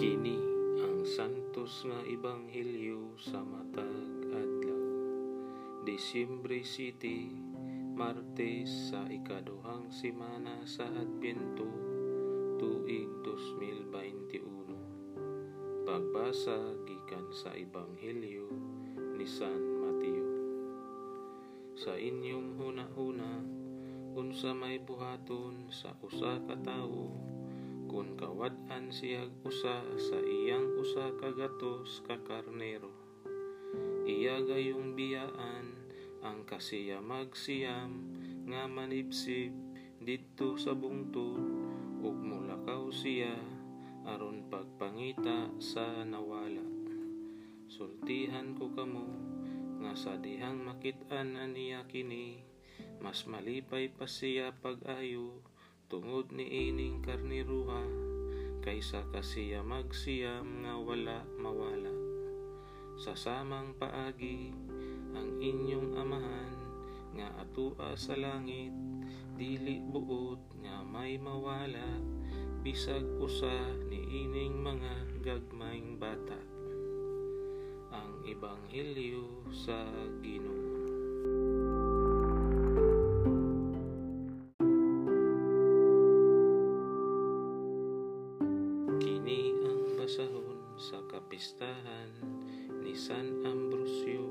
Kini ang santos nga ebanghelyo sa matag adlaw. Disyembre City, Martes sa ikaduhang semana sa Adbento, tuig 2021. Pagbasa gikan sa ebanghelyo ni San Mateo. Sa inyong hunahuna, unsa may buhaton sa usa ka tawo kun kawad-an siyag usa sa iyang usa ka gatos ka karnero. Iya gayong biyaan ang kasiya magsiyam nga manipsib didto sa bungtod ug mulakaw siya aron pagpangita sa nawala. Sultihan ko kamo nga sa dihang makit-an aniya kini mas malipay pa siya pag-ayo tungod ni ining karniruha kaysa kasiya magsiyam nga wala mawala. Sa samang paagi ang inyong amahan nga atua sa langit dili buot nga may mawala bisag usa ni ining mga gagmayng bata. Ang Ebanghelyo sa Ginoo. Ang basahon sa kapistahan ni San Ambrosio,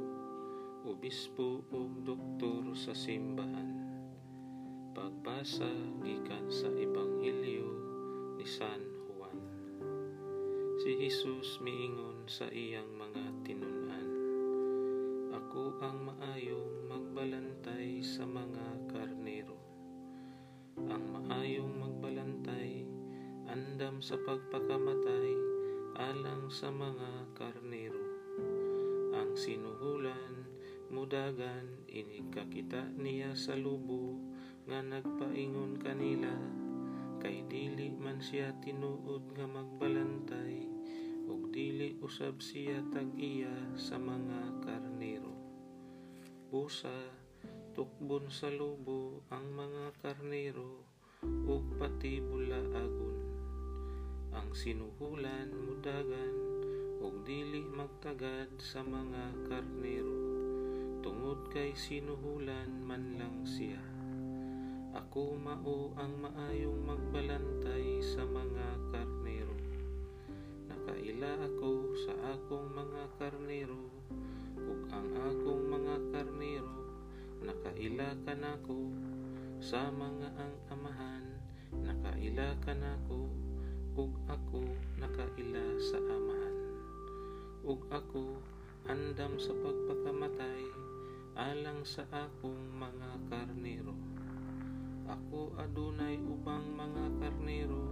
obispo ug doktor sa simbahan. Pagbasa gikan sa Ebanghelyo ni San Juan. Si Jesus miingon sa iyang mga tinun-an, Ako ang maayong magbalantay sa mga karnero. Ang maayong magbalantay andam sa pagpakamatay alang sa mga karnero. Ang sinuhulan, mudagan, inikakita niya sa lubo nga nagpaingon kanila, kay dili man siya tinuod nga magbalantay, ug dili usab siya tag-iya sa mga karnero. Busa, tukbon sa lubo ang mga karnero, ug pati bulaagon ang sinuhulan mudagan ug dili magtagad sa mga karnero. Tungod kay sinuhulan man lang siya ako mao ang maayong magbalantay sa mga karnero. Nakaila ako sa akong mga karnero ug ang akong mga karnero nakaila kanako sa mga ang amahan nakaila kanako ug ako nakaila sa amahan ug ako andam sa pagpakamatay alang sa akong mga karnero. Ako adunay ubang mga karnero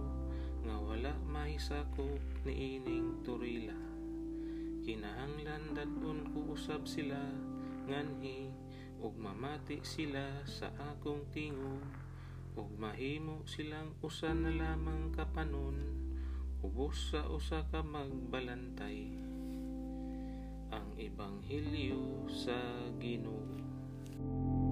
nga wala mahisakop ni ining turila. Kinahanglan dadon ko usab sila nganhi ug mamati sila sa akong tingog ug mahimo silang usa na lamang kapanon ubos sa usa ka magbalantay. Ang ebanghelyo sa Ginoo